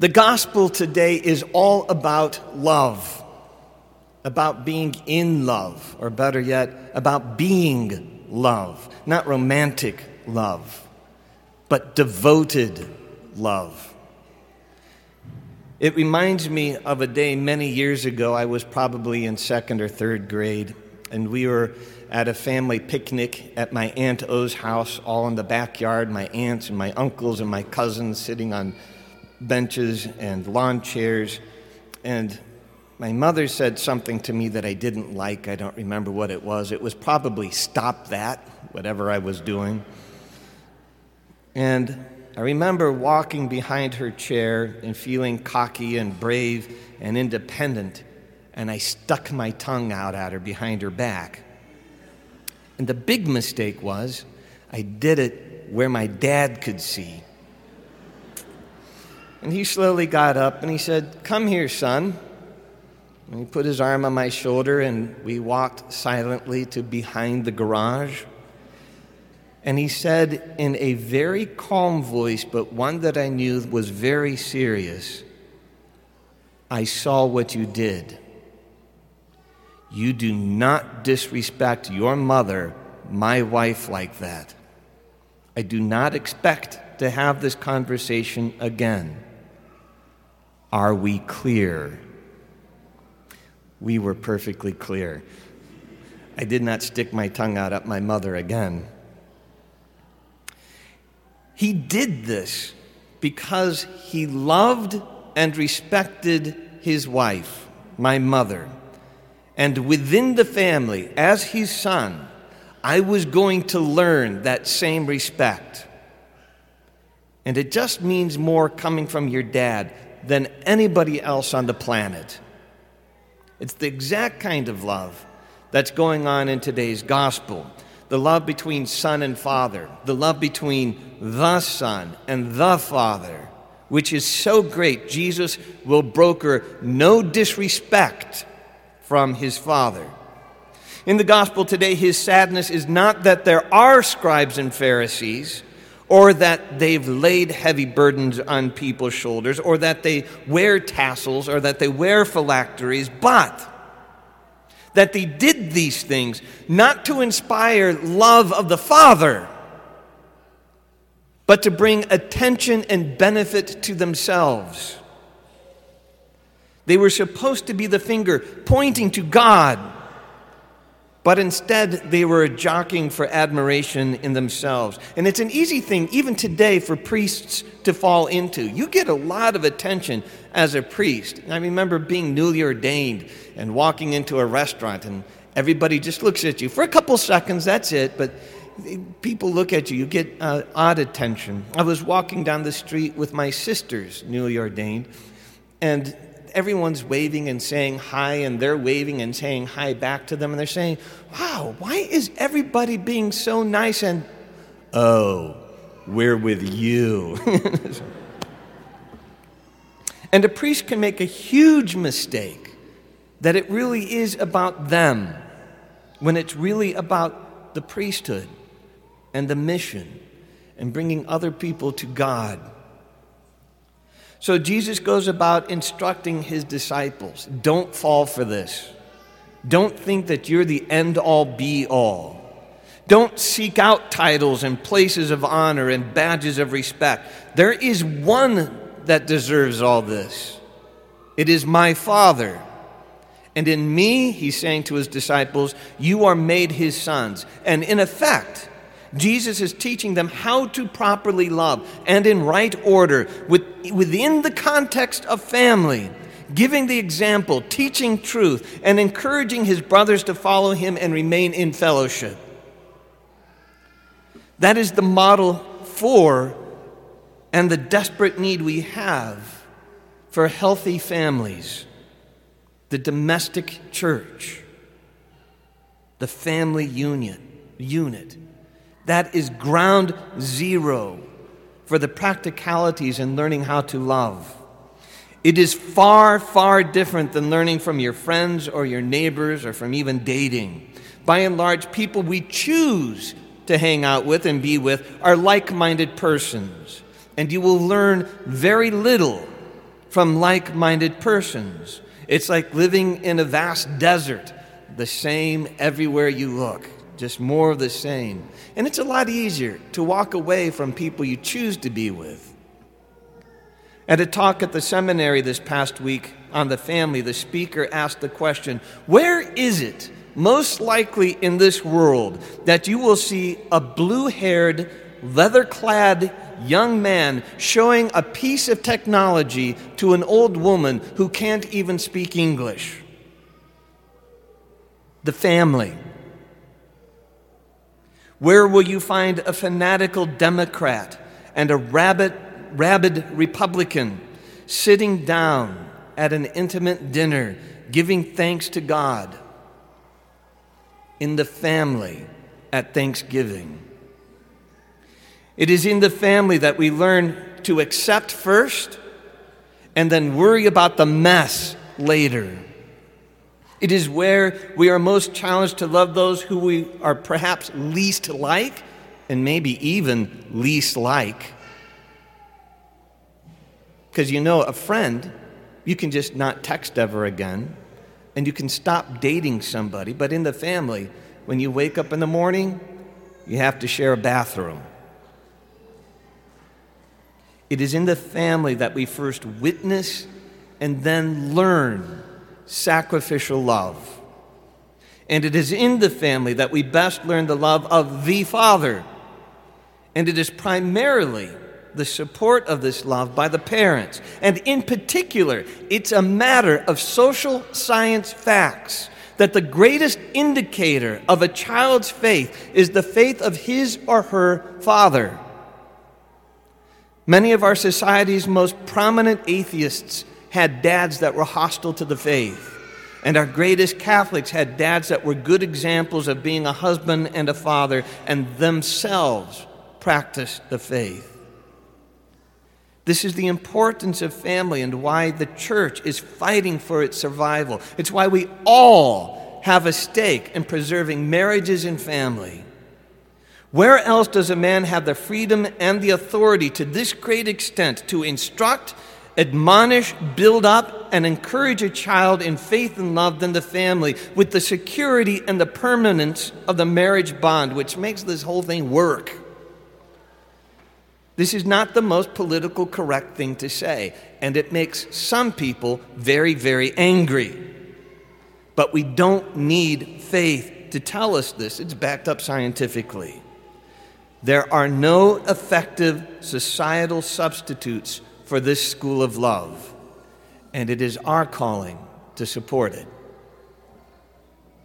The gospel today is all about love, about being in love, or better yet, about being love. Not romantic love, but devoted love. It reminds me of a day many years ago. I was probably in second or third grade, and we were at a family picnic at my Aunt O's house, all in the backyard. My aunts and my uncles and my cousins sitting on benches and lawn chairs. And my mother said something to me that I didn't like. I don't remember what it was. It was probably stop that, whatever I was doing. And I remember walking behind her chair and feeling cocky and brave and independent, and I stuck my tongue out at her behind her back. And the big mistake was I did it where my dad could see. And he slowly got up and he said, Come here, son. And he put his arm on my shoulder and we walked silently to behind the garage. And he said in a very calm voice, but one that I knew was very serious I saw what you did. You do not disrespect your mother, my wife, like that. I do not expect to have this conversation again. Are we clear? We were perfectly clear. I did not stick my tongue out at my mother again. He did this because he loved and respected his wife, my mother. And within the family, as his son, I was going to learn that same respect. And it just means more coming from your dad than anybody else on the planet. It's the exact kind of love that's going on in today's gospel the love between son and father, the love between the son and the father, which is so great, Jesus will broker no disrespect from his father. In the gospel today, his sadness is not that there are scribes and Pharisees, or that they've laid heavy burdens on people's shoulders, or that they wear tassels, or that they wear phylacteries, but that they did these things not to inspire love of the Father, but to bring attention and benefit to themselves. They were supposed to be the finger pointing to God but instead, they were jockeying for admiration in themselves. And it's an easy thing, even today, for priests to fall into. You get a lot of attention as a priest. I remember being newly ordained and walking into a restaurant, and everybody just looks at you for a couple seconds, that's it, but people look at you, you get uh, odd attention. I was walking down the street with my sisters, newly ordained, and everyone's waving and saying hi, and they're waving and saying hi back to them, and they're saying, Wow, why is everybody being so nice? And, oh, we're with you. and a priest can make a huge mistake that it really is about them when it's really about the priesthood and the mission and bringing other people to God. So Jesus goes about instructing his disciples don't fall for this. Don't think that you're the end all be all. Don't seek out titles and places of honor and badges of respect. There is one that deserves all this. It is my Father. And in me, he's saying to his disciples, you are made his sons. And in effect, Jesus is teaching them how to properly love and in right order with, within the context of family, giving the example, teaching truth, and encouraging his brothers to follow him and remain in fellowship. That is the model for and the desperate need we have for healthy families, the domestic church, the family union, unit that is ground zero for the practicalities in learning how to love. It is far, far different than learning from your friends or your neighbors or from even dating. By and large, people we choose to hang out with and be with are like minded persons, and you will learn very little from like minded persons. It's like living in a vast desert, the same everywhere you look, just more of the same. And it's a lot easier to walk away from people you choose to be with. At a talk at the seminary this past week on the family, the speaker asked the question Where is it most likely in this world that you will see a blue haired, leather clad young man showing a piece of technology to an old woman who can't even speak English? The family. Where will you find a fanatical Democrat and a rabid rabid Republican sitting down at an intimate dinner, giving thanks to God in the family at Thanksgiving. It is in the family that we learn to accept first and then worry about the mess later. It is where we are most challenged to love those who we are perhaps least like and maybe even least like. Because you know, a friend, you can just not text ever again, and you can stop dating somebody. But in the family, when you wake up in the morning, you have to share a bathroom. It is in the family that we first witness and then learn sacrificial love. And it is in the family that we best learn the love of the Father. And it is primarily the support of this love by the parents. And in particular, it's a matter of social science facts that the greatest indicator of a child's faith is the faith of his or her father. Many of our society's most prominent atheists had dads that were hostile to the faith. And our greatest Catholics had dads that were good examples of being a husband and a father and themselves practiced the faith. This is the importance of family and why the church is fighting for its survival. It's why we all have a stake in preserving marriages and family. Where else does a man have the freedom and the authority to this great extent to instruct, admonish, build up, and encourage a child in faith and love than the family with the security and the permanence of the marriage bond, which makes this whole thing work? This is not the most political correct thing to say, and it makes some people very, very angry. But we don't need faith to tell us this, it's backed up scientifically. There are no effective societal substitutes for this school of love, and it is our calling to support it.